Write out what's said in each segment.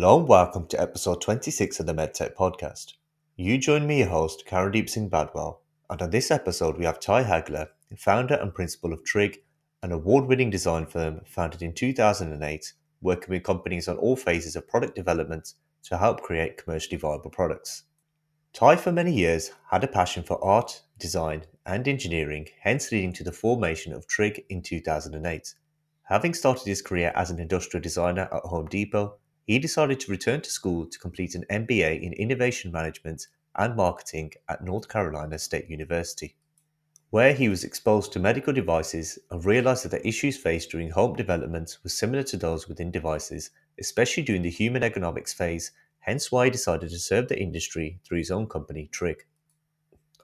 Hello and welcome to episode 26 of the MedTech podcast. You join me, your host, Karandeep Singh Badwal, and on this episode we have Ty Hagler, founder and principal of Trig, an award-winning design firm founded in 2008, working with companies on all phases of product development to help create commercially viable products. Ty for many years had a passion for art, design, and engineering, hence leading to the formation of Trig in 2008. Having started his career as an industrial designer at Home Depot, he decided to return to school to complete an MBA in Innovation Management and Marketing at North Carolina State University, where he was exposed to medical devices and realized that the issues faced during home development were similar to those within devices, especially during the human ergonomics phase, hence why he decided to serve the industry through his own company, Trig.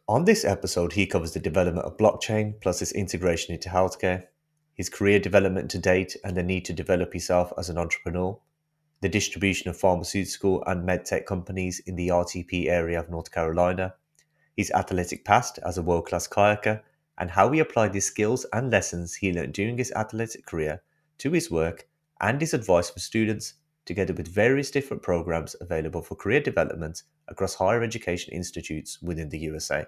On this episode, he covers the development of blockchain plus its integration into healthcare, his career development to date and the need to develop himself as an entrepreneur, the distribution of pharmaceutical and medtech companies in the RTP area of North Carolina, his athletic past as a world class kayaker, and how he applied the skills and lessons he learned during his athletic career to his work and his advice for students, together with various different programs available for career development across higher education institutes within the USA.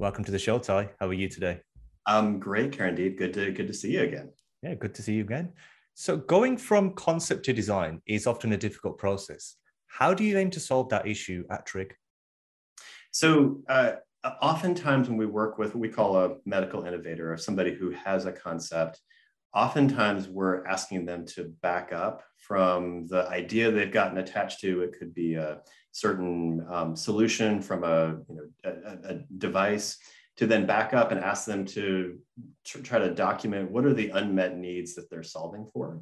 Welcome to the show, Ty. How are you today? I'm great, Karandeep. Good to good to see you again. Yeah, good to see you again. So, going from concept to design is often a difficult process. How do you aim to solve that issue at Trig? So, uh, oftentimes when we work with what we call a medical innovator or somebody who has a concept, oftentimes we're asking them to back up from the idea they've gotten attached to. It could be a certain um, solution from a, you know, a, a, device to then back up and ask them to try to document what are the unmet needs that they're solving for.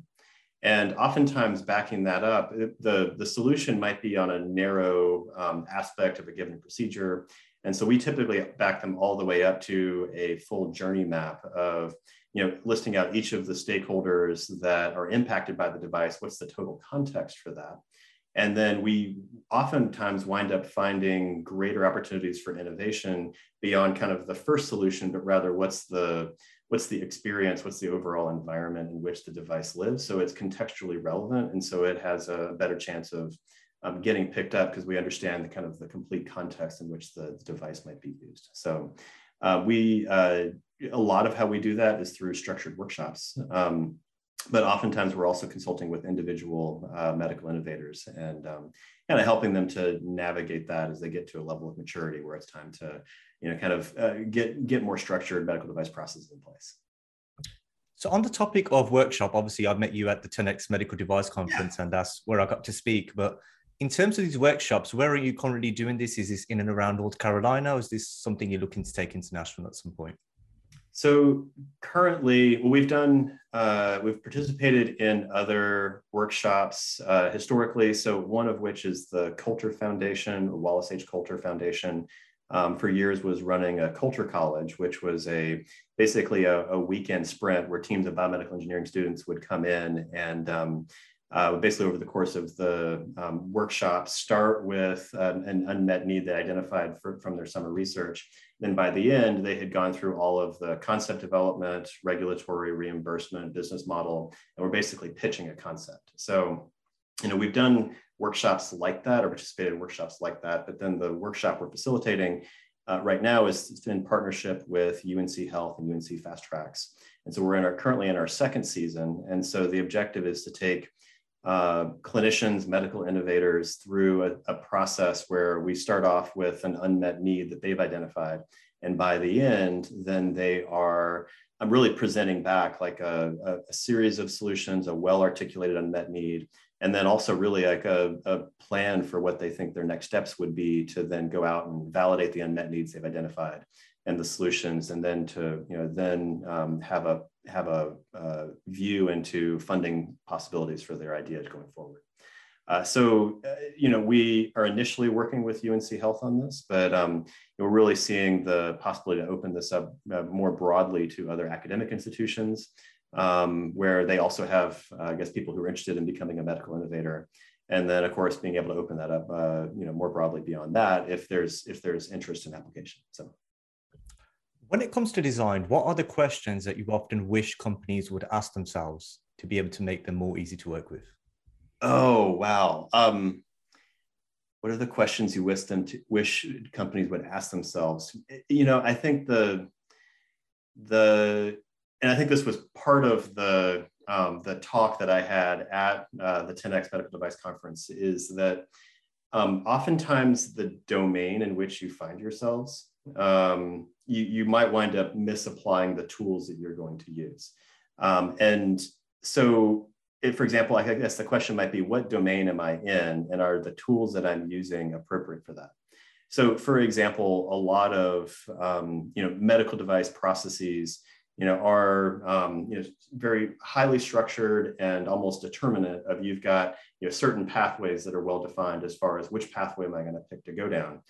And oftentimes backing that up, the, the solution might be on a narrow um, aspect of a given procedure. And so we typically back them all the way up to a full journey map of you know, listing out each of the stakeholders that are impacted by the device, what's the total context for that. And then we oftentimes wind up finding greater opportunities for innovation beyond kind of the first solution, but rather what's the what's the experience, what's the overall environment in which the device lives. So it's contextually relevant, and so it has a better chance of um, getting picked up because we understand the kind of the complete context in which the, the device might be used. So uh, we uh, a lot of how we do that is through structured workshops. Um, but oftentimes we're also consulting with individual uh, medical innovators and um, kind of helping them to navigate that as they get to a level of maturity where it's time to you know kind of uh, get get more structured medical device processes in place so on the topic of workshop obviously I've met you at the 10x medical device conference yeah. and that's where i got to speak but in terms of these workshops where are you currently doing this is this in and around north carolina or is this something you're looking to take international at some point so currently, well, we've done, uh, we've participated in other workshops uh, historically. So one of which is the Coulter Foundation, Wallace H. Coulter Foundation. Um, for years was running a Coulter College, which was a basically a, a, weekend sprint where teams of biomedical engineering students would come in and um, uh, basically over the course of the um, workshop start with an, an, unmet need they identified for, from their summer research then by the end, they had gone through all of the concept development, regulatory reimbursement, business model, and we're basically pitching a concept. So, you know, we've done workshops like that or participated in workshops like that, but then the workshop we're facilitating uh, right now is in partnership with UNC Health and UNC Fast Tracks. And so we're in our, currently in our second season. And so the objective is to take uh, clinicians, medical innovators through a, a, process where we start off with an unmet need that they've identified. And by the end, then they are I'm really presenting back like a, a, a series of solutions, a well articulated unmet need, and then also really like a, a, plan for what they think their next steps would be to then go out and validate the unmet needs they've identified and the solutions, and then to you know then um, have a have a, a, view into funding possibilities for their ideas going forward. Uh, so, uh, you know, we are initially working with UNC Health on this, but um, we're really seeing the possibility to open this up uh, more broadly to other academic institutions, um, where they also have, uh, I guess, people who are interested in becoming a medical innovator, and then, of course, being able to open that up, uh, you know, more broadly beyond that if there's if there's interest in application. So. When it comes to design, what are the questions that you often wish companies would ask themselves to be able to make them more easy to work with? Oh wow. Um, what are the questions you wish them to wish companies would ask themselves? You know, I think the the and I think this was part of the um, the talk that I had at uh, the 10x Medical Device Conference is that um, oftentimes the domain in which you find yourselves, um, you, you might wind up misapplying the tools that you're going to use. Um, and so, if, for example, I guess the question might be, what domain am I in, and are the tools that I'm using appropriate for that? So, for example, a lot of um, you know medical device processes you know, are um, you know, very highly structured and almost determinate of you've got you know, certain pathways that are well defined as far as which pathway am I going to pick to go down.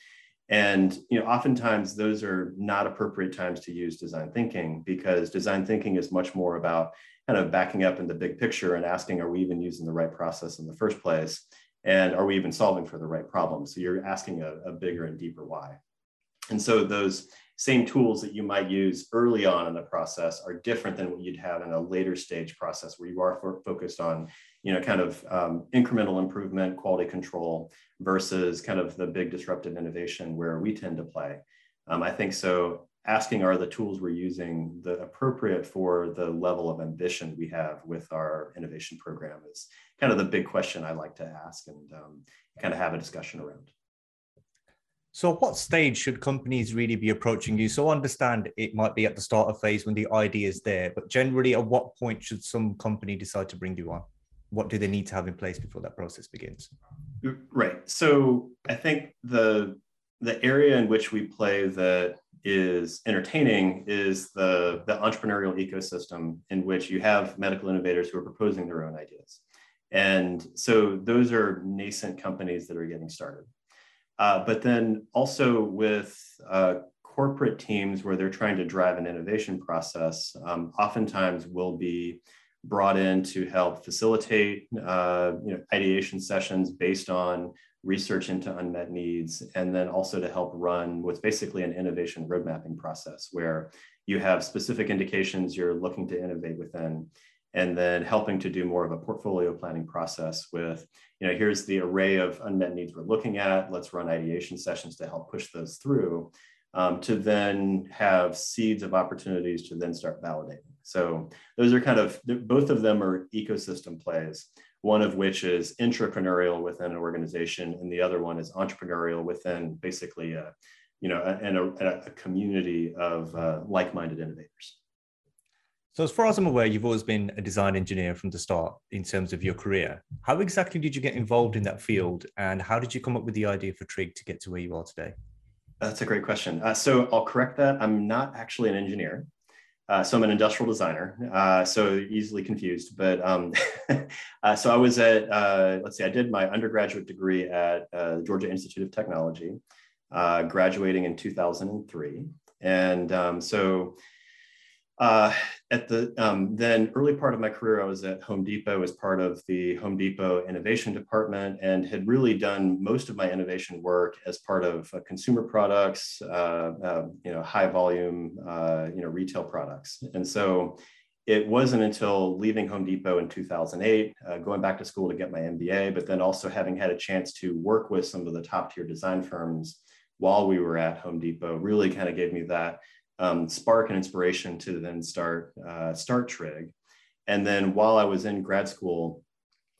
And you know, oftentimes those are not appropriate times to use design thinking because design thinking is much more about kind of backing up in the big picture and asking, are we even using the right process in the first place? And are we even solving for the right problem? So you're asking a, a bigger and deeper why. And so those same tools that you might use early on in the process are different than what you'd have in a later stage process where you are focused on you know kind of um, incremental improvement quality control versus kind of the big disruptive innovation where we tend to play um, i think so asking are the tools we're using the appropriate for the level of ambition we have with our innovation program is kind of the big question i like to ask and um, kind of have a discussion around so, what stage should companies really be approaching you? So, understand it might be at the starter phase when the idea is there, but generally, at what point should some company decide to bring you on? What do they need to have in place before that process begins? Right. So, I think the the area in which we play that is entertaining is the the entrepreneurial ecosystem in which you have medical innovators who are proposing their own ideas, and so those are nascent companies that are getting started. Uh, but then also with uh, corporate teams where they're trying to drive an innovation process, um, oftentimes will be brought in to help facilitate uh, you know, ideation sessions based on research into unmet needs, and then also to help run what's basically an innovation road mapping process where you have specific indications you're looking to innovate within and then helping to do more of a portfolio planning process with, you know, here's the array of unmet needs we're looking at. Let's run ideation sessions to help push those through um, to then have seeds of opportunities to then start validating. So those are kind of, both of them are ecosystem plays, one of which is intrapreneurial within an organization, and the other one is entrepreneurial within basically a, you know, a, a, a community of uh, like-minded innovators. So, as far as I'm aware, you've always been a design engineer from the start in terms of your career. How exactly did you get involved in that field, and how did you come up with the idea for Trig to get to where you are today? That's a great question. Uh, so, I'll correct that. I'm not actually an engineer. Uh, so I'm an industrial designer, uh, so easily confused. But um, uh, so I was at, uh, let's see, I did my undergraduate degree at uh, the Georgia Institute of Technology, uh, graduating in 2003. And um, so uh, at the um, then early part of my career, I was at Home Depot as part of the Home Depot innovation department and had really done most of my innovation work as part of uh, consumer products, uh, um, you know, high volume, uh, you know, retail products. And so it wasn't until leaving Home Depot in 2008, uh, going back to school to get my MBA, but then also having had a chance to work with some of the top tier design firms while we were at Home Depot really kind of gave me that um, spark and inspiration to then start uh, start Trig. And then while I was in grad school,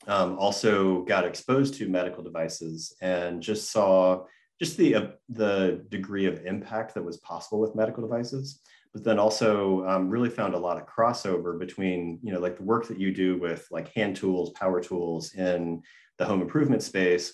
um, also got exposed to medical devices and just saw just the uh, the degree of impact that was possible with medical devices. But then also um, really found a lot of crossover between you know like the work that you do with like hand tools, power tools in the home improvement space.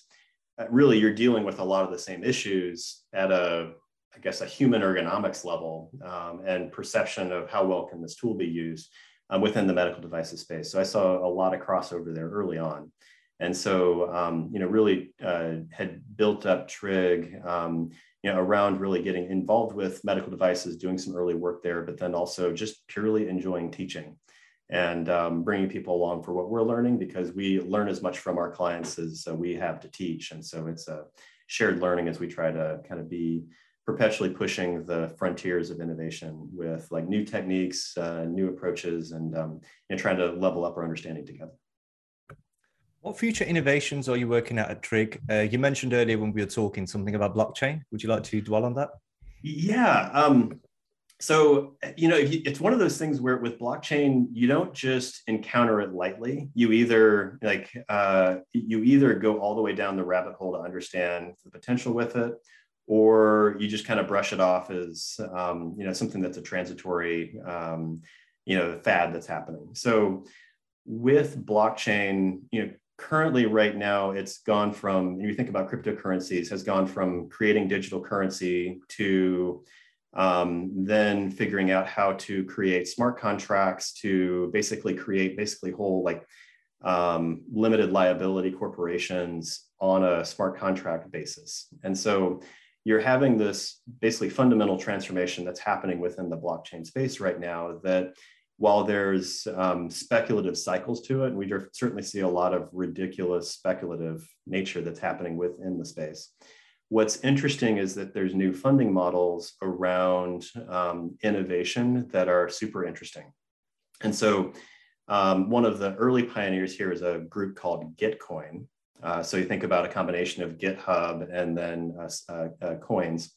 Uh, really, you're dealing with a lot of the same issues at a I guess, a human ergonomics level um, and perception of how well can this tool be used um, within the medical devices space. So I saw a lot of crossover there early on. And so, um, you know, really uh, had built up Trig, um, you know, around really getting involved with medical devices, doing some early work there, but then also just purely enjoying teaching and um, bringing people along for what we're learning because we learn as much from our clients as uh, we have to teach. And so it's a shared learning as we try to kind of be perpetually pushing the frontiers of innovation with like new techniques, uh, new approaches, and, um, and trying to level up our understanding together. What future innovations are you working at at Trig? Uh, you mentioned earlier when we were talking something about blockchain. Would you like to dwell on that? Yeah. Um, so you know it's one of those things where with blockchain you don't just encounter it lightly you either like uh, you either go all the way down the rabbit hole to understand the potential with it or you just kind of brush it off as um, you know something that's a transitory um, you know fad that's happening so with blockchain you know currently right now it's gone from you think about cryptocurrencies has gone from creating digital currency to um, then figuring out how to create smart contracts to basically create basically whole like um, limited liability corporations on a smart contract basis. And so you're having this basically fundamental transformation that's happening within the blockchain space right now that while there's um, speculative cycles to it, and we certainly see a lot of ridiculous speculative nature that's happening within the space. What's interesting is that there's new funding models around um, innovation that are super interesting. And so um, one of the early pioneers here is a group called Gitcoin. Uh, so you think about a combination of GitHub and then uh, uh, uh, coins.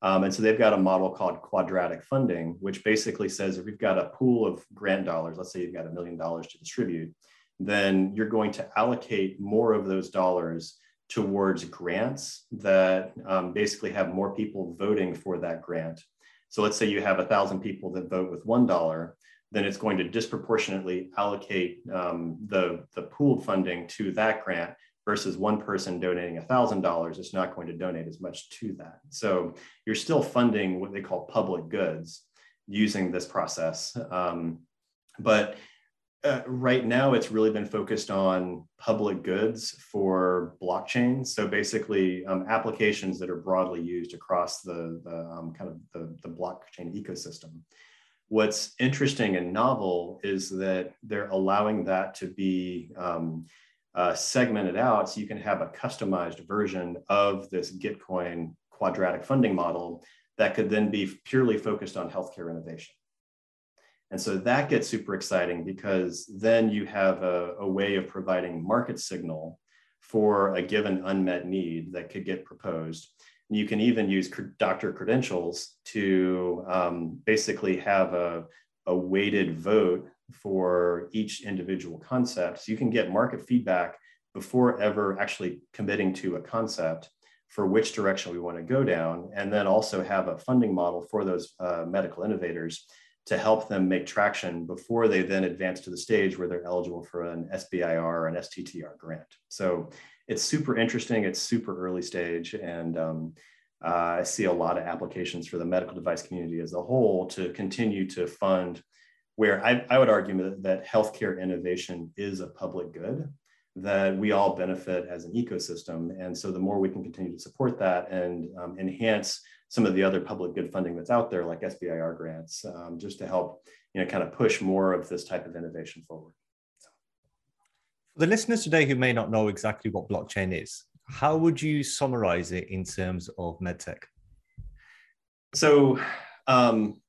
Um, and so they've got a model called quadratic funding, which basically says if you've got a pool of grant dollars, let's say you've got a million dollars to distribute, then you're going to allocate more of those dollars towards grants that um, basically have more people voting for that grant. So let's say you have a thousand people that vote with one dollar, then it's going to disproportionately allocate um, the, the pooled funding to that grant versus one person donating a thousand dollars it's not going to donate as much to that. So you're still funding what they call public goods using this process. Um, but uh, right now it's really been focused on public goods for blockchain. So basically um, applications that are broadly used across the, the um, kind of the, the blockchain ecosystem. What's interesting and novel is that they're allowing that to be uh, segmented out so you can have a customized version of this gitcoin quadratic funding model that could then be purely focused on healthcare innovation and so that gets super exciting because then you have a, a way of providing market signal for a given unmet need that could get proposed. And you can even use doctor credentials to um, basically have a, a weighted vote for each individual concept. So you can get market feedback before ever actually committing to a concept for which direction we want to go down, and then also have a funding model for those uh, medical innovators to help them make traction before they then advance to the stage where they're eligible for an SBIR or an STTR grant. So it's super interesting. It's super early stage. And um, uh, I see a lot of applications for the medical device community as a whole to continue to fund where I, I would argue that, healthcare innovation is a public good that we all benefit as an ecosystem. And so the more we can continue to support that and um, enhance some of the other public good funding that's out there, like SBIR grants, um, just to help you know kind of push more of this type of innovation forward. For the listeners today who may not know exactly what blockchain is, how would you summarize it in terms of medtech? So, um,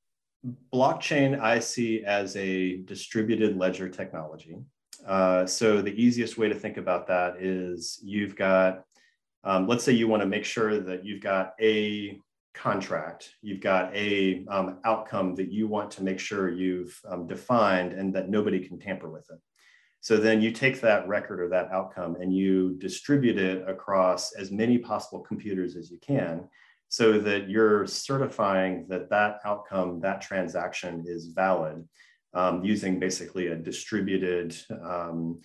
blockchain I see as a distributed ledger technology. Uh, so the easiest way to think about that is you've got, um, let's say you want to make sure that you've got a contract, you've got a um, outcome that you want to make sure you've um, defined and that nobody can tamper with it. So then you take that record or that outcome and you distribute it across as many possible computers as you can so that you're certifying that that outcome, that transaction is valid um, using basically a distributed um,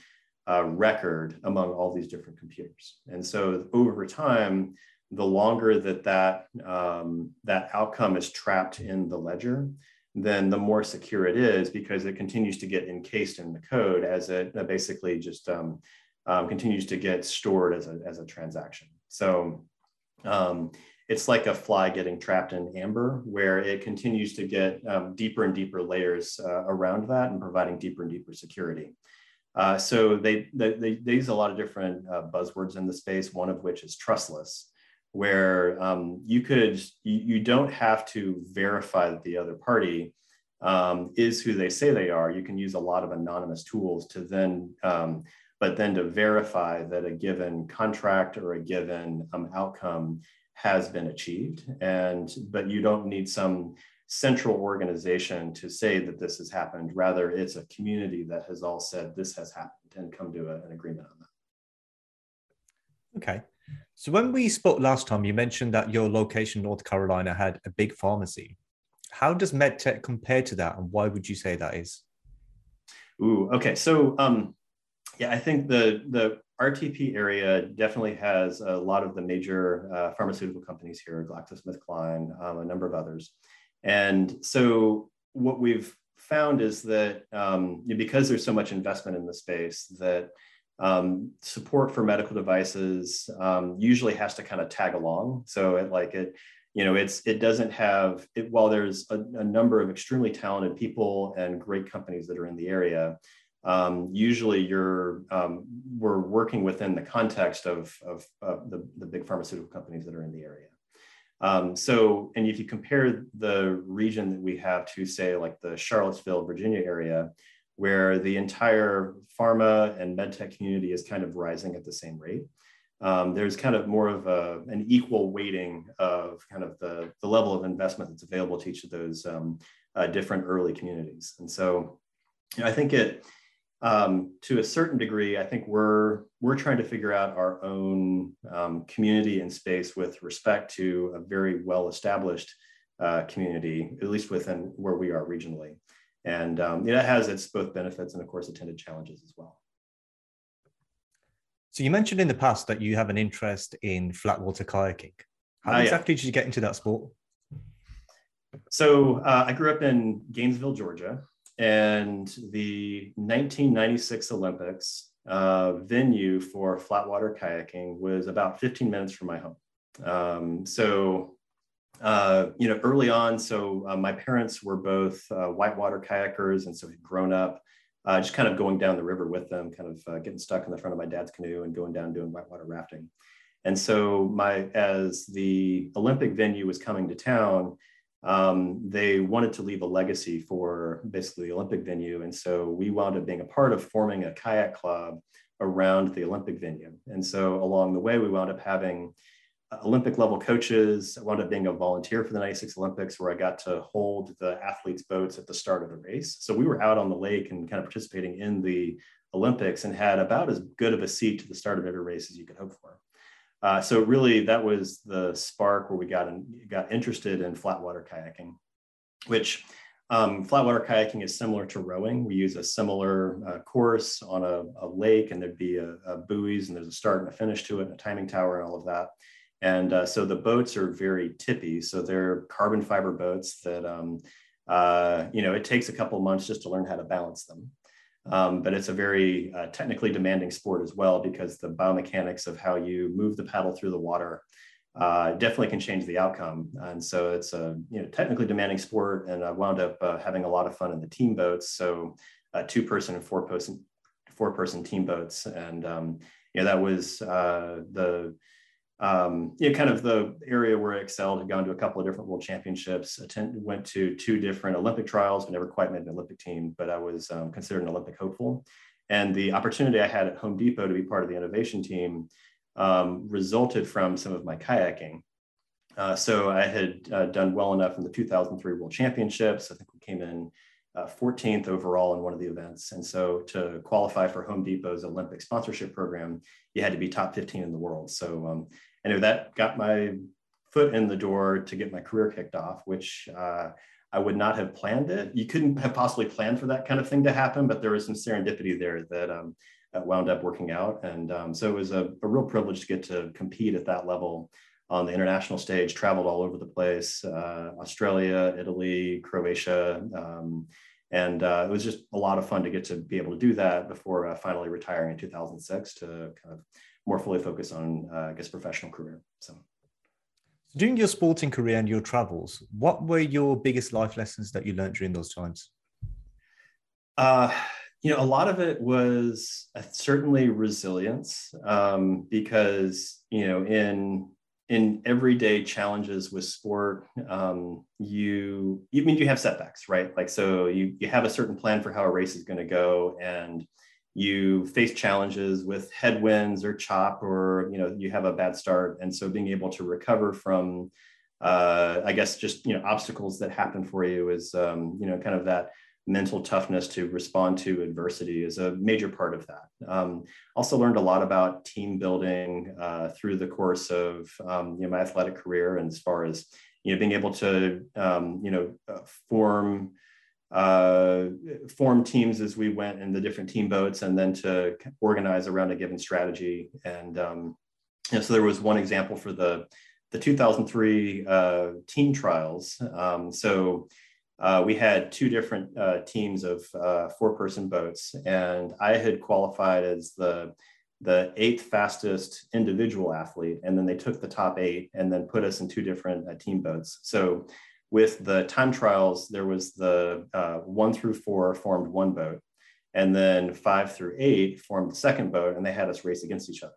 uh, record among all these different computers. And so over time, the longer that that, um, that outcome is trapped in the ledger, then the more secure it is because it continues to get encased in the code as it basically just um, um, continues to get stored as a, as a transaction. So um, it's like a fly getting trapped in amber, where it continues to get um, deeper and deeper layers uh, around that and providing deeper and deeper security. Uh, so they, they, they, use a lot of different uh, buzzwords in the space, one of which is trustless, where um, you could you, you, don't have to verify that the other party um, is who they say they are. You can use a lot of anonymous tools to then, um, but then to verify that a given contract or a given um, outcome has been achieved. And but you don't need some central organization to say that this has happened. Rather, it's a community that has all said this has happened and come to a, an agreement on that. Okay. So when we spoke last time, you mentioned that your location, North Carolina, had a big pharmacy. How does MedTech compare to that, and why would you say that is? Ooh, okay. So, um, yeah, I think the the RTP area definitely has a lot of the major uh, pharmaceutical companies here, GlaxoSmithKline, um, a number of others. And so what we've found is that um, because there's so much investment in the space that um, support for medical devices um, usually has to kind of tag along. So it like it, you know, it's it doesn't have it, while there's a, a number of extremely talented people and great companies that are in the area. Um, usually you're um, we're working within the context of, of, of the, the big pharmaceutical companies that are in the area. Um, so, and if you compare the region that we have to say like the Charlottesville, Virginia area, where the entire pharma and medtech community is kind of rising at the same rate. Um, there's kind of more of a, an equal weighting of kind of the, the level of investment that's available to each of those um, uh, different early communities. And so you know, I think it, um, to a certain degree, I think we're we're trying to figure out our own um, community and space with respect to a very well established uh, community, at least within where we are regionally, and um, it has its both benefits and of course attended challenges as well. So you mentioned in the past that you have an interest in flatwater kayaking. How uh, exactly yeah. did you get into that sport? So uh, I grew up in Gainesville, Georgia, and the 1996 Olympics uh, venue for flatwater kayaking was about 15 minutes from my home. Um, so, uh, you know, early on, so uh, my parents were both uh, whitewater kayakers, and so had grown up uh, just kind of going down the river with them, kind of uh, getting stuck in the front of my dad's canoe and going down doing whitewater rafting. And so, my as the Olympic venue was coming to town, um, they wanted to leave a legacy for basically the Olympic venue. And so we wound up being a part of forming a kayak club around the Olympic venue. And so along the way, we wound up having uh, Olympic level coaches. I wound up being a volunteer for the 96 Olympics where I got to hold the athletes' boats at the start of the race. So we were out on the lake and kind of participating in the Olympics and had about as good of a seat to the start of every race as you could hope for. Uh, so really, that was the spark where we got in, got interested in flatwater kayaking, which um, flatwater kayaking is similar to rowing. We use a similar uh, course on a, a, lake, and there'd be a, a, buoys, and there's a start and a finish to it, and a timing tower, and all of that. And uh, so the boats are very tippy. So they're carbon fiber boats that, um, uh, you know, it takes a couple months just to learn how to balance them. Um, but it's a very uh, technically demanding sport as well because the biomechanics of how you move the paddle through the water uh, definitely can change the outcome. And so it's a you know technically demanding sport, and I wound up uh, having a lot of fun in the team boats. So uh, two person and four person four person team boats, and um, you know that was uh, the um, you know, kind of the area where I excelled, had gone to a couple of different world championships, attend, went to two different Olympic trials, but never quite made an Olympic team, but I was um, considered an Olympic hopeful. And the opportunity I had at Home Depot to be part of the innovation team um, resulted from some of my kayaking. Uh, so I had uh, done well enough in the 2003 World Championships. I think we came in uh, 14th overall in one of the events. And so to qualify for Home Depot's Olympic sponsorship program, you had to be top 15 in the world. So um, that got my foot in the door to get my career kicked off, which uh, I would not have planned it. You couldn't have possibly planned for that kind of thing to happen, but there was some serendipity there that, um, that wound up working out. And um, so it was a, a, real privilege to get to compete at that level on the international stage, traveled all over the place, uh, Australia, Italy, Croatia, um, and uh, it was just a lot of fun to get to be able to do that before uh, finally retiring in 2006 to kind of more fully focus on, uh, I guess, professional career. So. During your sporting career and your travels, what were your biggest life lessons that you learned during those times? Uh, you know, a lot of it was uh, certainly resilience um, because, you know, in in everyday challenges with sport, um, you you mean you have setbacks, right? Like so, you you have a certain plan for how a race is going to go, and you face challenges with headwinds or chop, or you know you have a bad start, and so being able to recover from, uh, I guess, just you know obstacles that happen for you is um, you know kind of that mental toughness to respond to adversity is a major part of that. Um, also learned a lot about team building uh, through the course of um, you know, my athletic career, and as far as you know being able to um, you know uh, form uh, form teams as we went in the different team boats, and then to organize around a given strategy. And um, know, so there was one example for the the 2003 uh, team trials. Um, so uh, we had two different uh, teams of uh, four-person boats, and I had qualified as the the eighth fastest individual athlete, and then they took the top eight and then put us in two different uh, team boats. So, with the time trials, there was the uh, one through four formed one boat, and then five through eight formed the second boat, and they had us race against each other.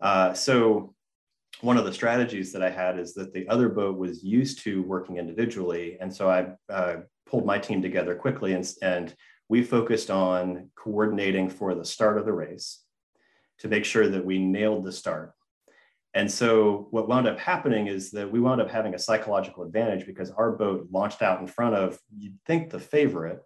Uh, so one of the strategies that I had is that the other boat was used to working individually. And so I uh, pulled my team together quickly and, and we focused on coordinating for the start of the race to make sure that we nailed the start. And so what wound up happening is that we wound up having a psychological advantage because our boat launched out in front of, you'd think, the favorite.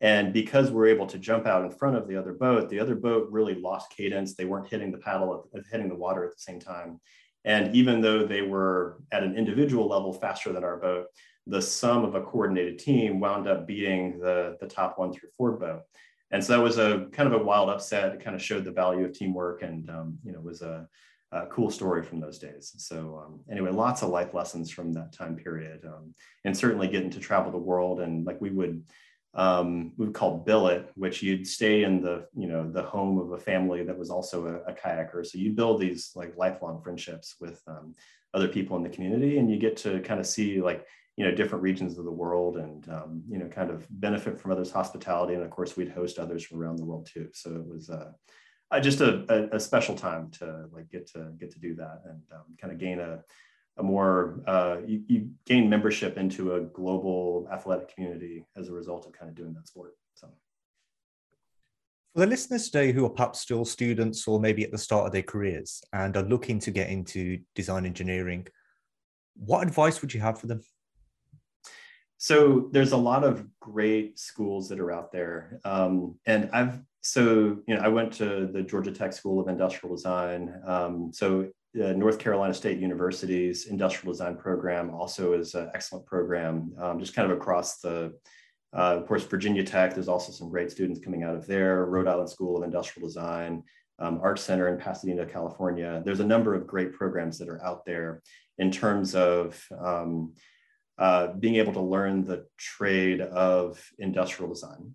And because we're able to jump out in front of the other boat, the other boat really lost cadence. They weren't hitting the paddle, hitting the water at the same time. And even though they were at an individual level faster than our boat, the sum of a coordinated team wound up beating the, the top one through four boat. And so that was a kind of a wild upset. It kind of showed the value of teamwork and, um, you know, was a, a, cool story from those days. So um, anyway, lots of life lessons from that time period um, and certainly getting to travel the world. And like we would, um, we would call billet, which you'd stay in the, you know, the home of a family that was also a, a kayaker. So you build these like lifelong friendships with um, other people in the community, and you get to kind of see like, you know, different regions of the world, and um, you know, kind of benefit from others' hospitality. And of course, we'd host others from around the world too. So it was uh, just a, a, a, special time to like get to get to do that and um, kind of gain a a more uh, you, you, gain membership into a global athletic community as a result of kind of doing that sport so. For the listeners today who are perhaps still students or maybe at the start of their careers and are looking to get into design engineering what advice would you have for them? So there's a lot of great schools that are out there um, and i've so you know i went to the georgia tech school of industrial design um, so North Carolina State University's industrial design program also is an excellent program, um, just kind of across the, uh, of course, Virginia Tech, there's also some great students coming out of there, Rhode Island School of Industrial Design, um, Art Center in Pasadena, California. There's a number of great programs that are out there in terms of um, uh, being able to learn the trade of industrial design.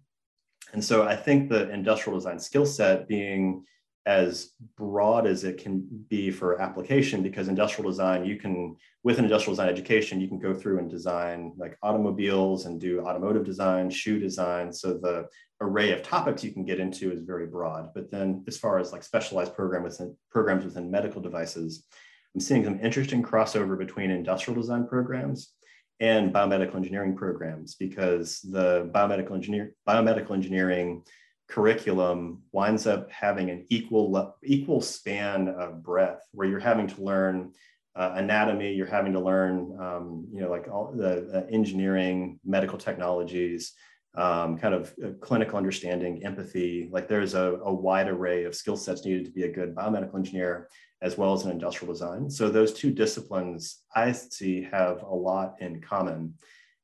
And so I think the industrial design skill set being as broad as it can be for application because industrial design you can with an industrial design education you can go through and design like automobiles and do automotive design shoe design. So the array of topics you can get into is very broad. But then as far as like specialized program within, programs within medical devices i'm seeing some interesting crossover between industrial design programs and biomedical engineering programs because the biomedical engineer biomedical engineering curriculum winds up having an equal equal span of breadth where you're having to learn uh, anatomy you're having to learn um, you know like all the uh, engineering medical technologies um, kind of uh, clinical understanding empathy like there's a, a wide array of skill sets needed to be a good biomedical engineer as well as an industrial design. So those two disciplines i see have a lot in common.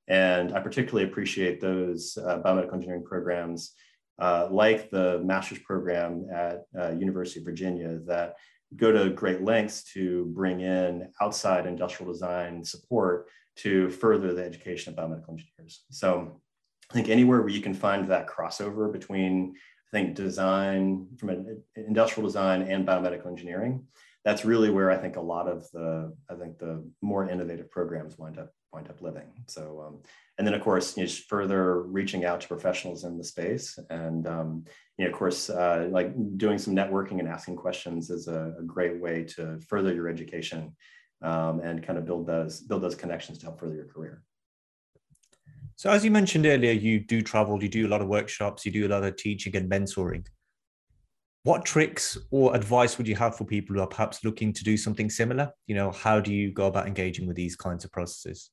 And i particularly appreciate those uh, biomedical engineering programs uh, like the master's program at uh, University of Virginia that go to great lengths to bring in outside industrial design support to further the education of biomedical engineers. So I think anywhere where you can find that crossover between, I think, design from an industrial design and biomedical engineering, that's really where I think a lot of the, I think the more innovative programs wind up wind up living. So, um, and then of course, you know, further reaching out to professionals in the space, and um, you know, of course, uh, like doing some networking and asking questions is a, a, great way to further your education. um, and kind of build those build those connections to help further your career. So, as you mentioned earlier, you do travel, you do a lot of workshops, you do a lot of teaching and mentoring. What tricks or advice would you have for people who are perhaps looking to do something similar? You know, how do you go about engaging with these kinds of processes?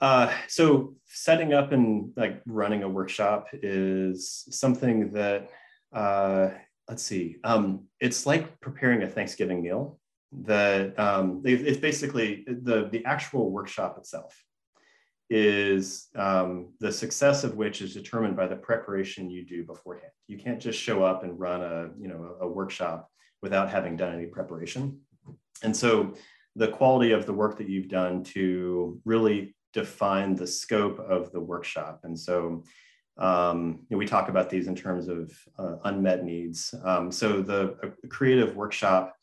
Uh, so setting up and like running a workshop is something that uh, let's see um, it's like preparing a thanksgiving meal that um, it's basically the the actual workshop itself is um, the success of which is determined by the preparation you do beforehand. You can't just show up and run a you know a workshop without having done any preparation. And so the quality of the work that you've done to really define the scope of the workshop. And so um, you know, we talk about these in terms of uh, unmet needs. Um, so the creative workshop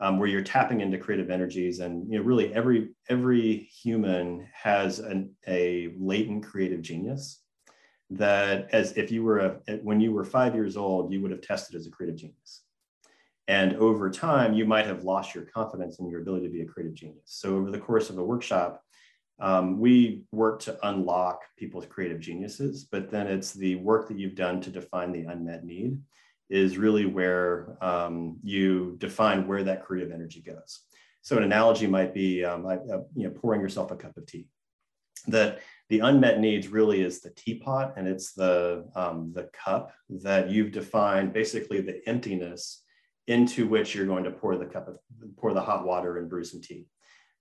um, where you're tapping into creative energies and you know really every every human has an, a latent creative genius that as if you were a, when you were five years old you would have tested as a creative genius and over time you might have lost your confidence in your ability to be a creative genius so over the course of a workshop um, we work to unlock people's creative geniuses, but then it's the work that you've done to define the unmet need is really where um, you define where that creative energy goes. So an analogy might be, um, uh, you know, pouring yourself a cup of tea. That the unmet needs really is the teapot, and it's the um, the cup that you've defined, basically the emptiness into which you're going to pour the cup of pour the hot water and brew some tea.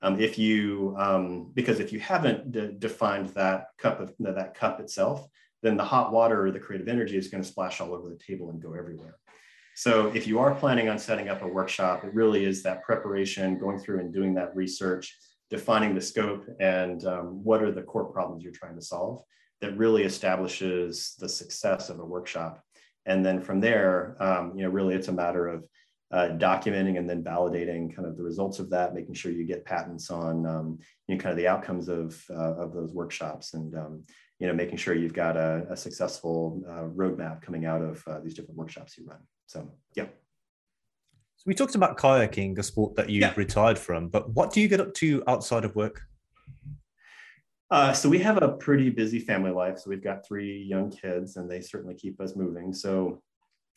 Um, if you, um, because if you haven't de- defined that cup of that cup itself, then the hot water or the creative energy is going to splash all over the table and go everywhere. So if you are planning on setting up a workshop, it really is that preparation, going through and doing that research, defining the scope and um, what are the core problems you're trying to solve that really establishes the success of a workshop. And then from there, um, you know, really it's a matter of uh, documenting and then validating kind of the results of that, making sure you get patents on um, you know kind of the outcomes of uh, of those workshops, and um, you know making sure you've got a, a successful uh, roadmap coming out of uh, these different workshops you run. So yeah. So we talked about kayaking, a sport that you've yeah. retired from, but what do you get up to outside of work? Uh, so we have a pretty busy family life. So we've got three young kids, and they certainly keep us moving. So,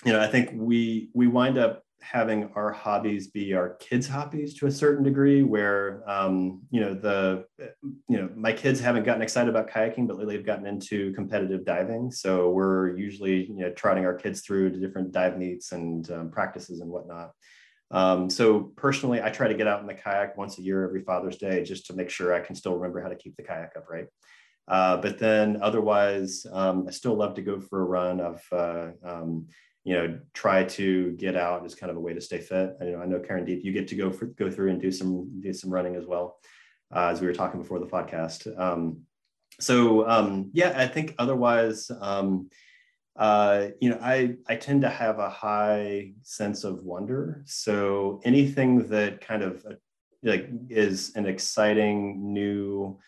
you know, I think we we wind up having our hobbies be our kids' hobbies to a certain degree, where um, you know the you know my kids haven't gotten excited about kayaking, but lately they've gotten into competitive diving. So we're usually you know trotting our kids through to different dive meets and um, practices and whatnot. Um, so personally, I try to get out in the kayak once a year, every Father's Day, just to make sure I can still remember how to keep the kayak upright. Uh, but then otherwise, um, I still love to go for a run. I've uh, um, you know try to get out as kind of a way to stay fit. I, you know, I know Karandeep, you get to go for, go through and do some do some running as well, uh, as we were talking before the podcast. Um, so um, yeah, I think otherwise, um, uh, you know, I I tend to have a high sense of wonder. So anything that kind of uh, like is an exciting new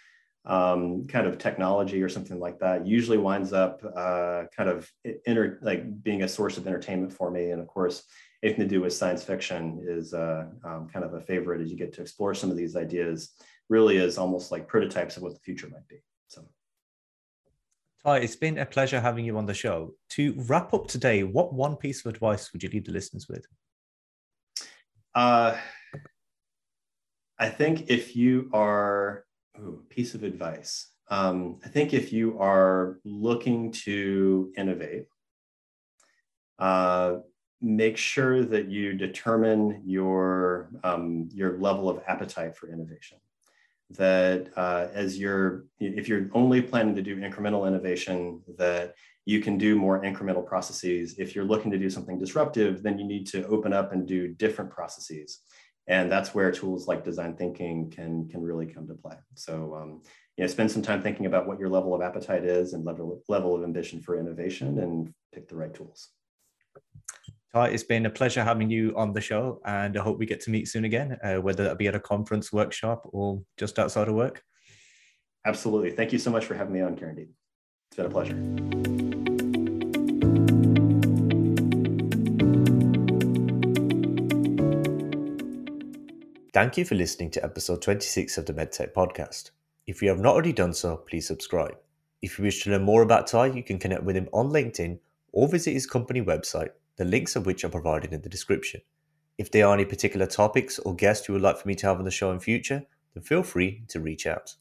um, kind of technology or something like that usually winds up uh, kind of inter- like being a source of entertainment for me. And of course, anything to do with science fiction is uh, um, kind of a favorite as you get to explore some of these ideas. Really, is almost like prototypes of what the future might be. So. Ty, it's been a pleasure having you on the show. To wrap up today, what one piece of advice would you leave the listeners with? Uh, I think if you are Ooh, piece of advice. Um, I think if you are looking to innovate, uh, make sure that you determine your um, your level of appetite for innovation. That uh, as you're, if you're only planning to do incremental innovation, that you can do more incremental processes. If you're looking to do something disruptive, then you need to open up and do different processes and that's where tools like design thinking can can really come to play so um, you know spend some time thinking about what your level of appetite is and level level of ambition for innovation and pick the right tools Ty, it's been a pleasure having you on the show, and I hope we get to meet soon again, uh, whether that be at a conference, workshop, or just outside of work. Absolutely. Thank you so much for having me on, Karen It's been a pleasure. Thank you for listening to episode 26 of the MedTech podcast. If you have not already done so, please subscribe. If you wish to learn more about Ty, you can connect with him on LinkedIn or visit his company website, the links of which are provided in the description. If there are any particular topics or guests you would like for me to have on the show in future, then feel free to reach out.